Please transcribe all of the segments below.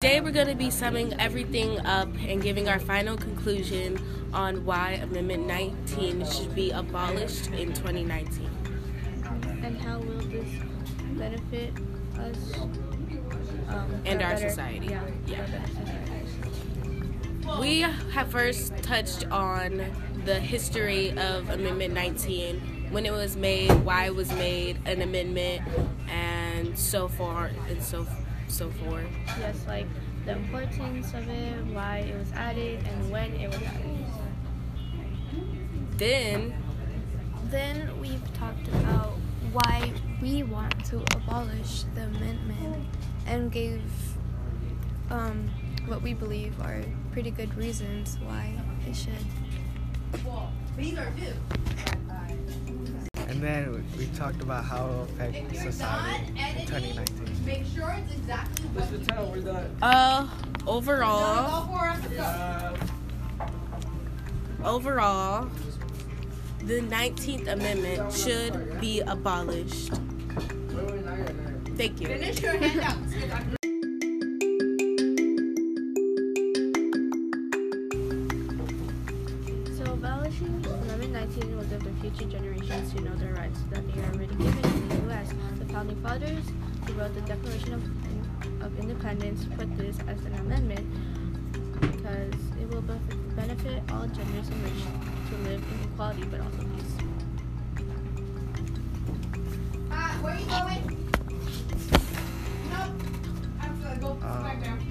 Today we're going to be summing everything up and giving our final conclusion on why Amendment 19 should be abolished in 2019. And how will this benefit us um, And our better- society. Yeah. Yeah. for better society. We have first touched on the history of Amendment 19, when it was made, why it was made, an amendment, and so far and so so forth. Yes, like the importance of it, why it was added, and when it was added. Then Then we've talked about why we want to abolish the amendment and gave um, what we believe are pretty good reasons why it should. And then we, we talked about how it will affect society in 2019. Make sure it's exactly what uh overall go for it. overall the 19th amendment should be abolished. Thank you. Amendment 19 will give the future generations to know their rights that they are already given in the U.S. The founding fathers who wrote the Declaration of, of Independence put this as an amendment because it will bef- benefit all genders and race to live in equality but also peace. Uh, where are you going? Nope. I'm gonna go back Um, there. We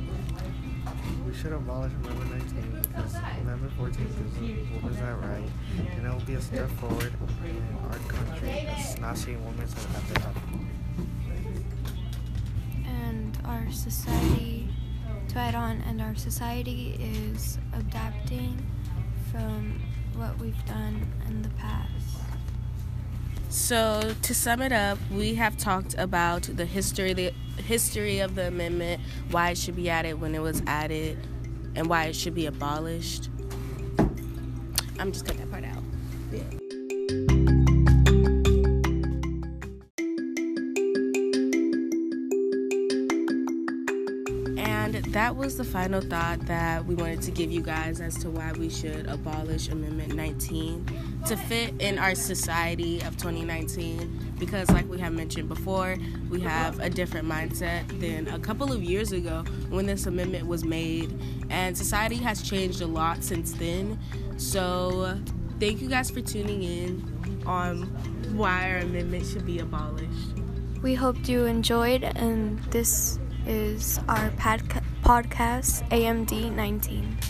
should abolish Amendment 19 because Amendment 14 gives women that right, and it will be a step forward in our country that's not seeing women as at their and our society to add on and our society is adapting from what we've done in the past So to sum it up, we have talked about the history the history of the amendment, why it should be added when it was added, and why it should be abolished. I'm just cutting that part out. Yeah. That was the final thought that we wanted to give you guys as to why we should abolish Amendment 19 to fit in our society of 2019. Because, like we have mentioned before, we have a different mindset than a couple of years ago when this amendment was made, and society has changed a lot since then. So, thank you guys for tuning in on why our amendment should be abolished. we hoped you enjoyed and this is our podca- podcast amd 19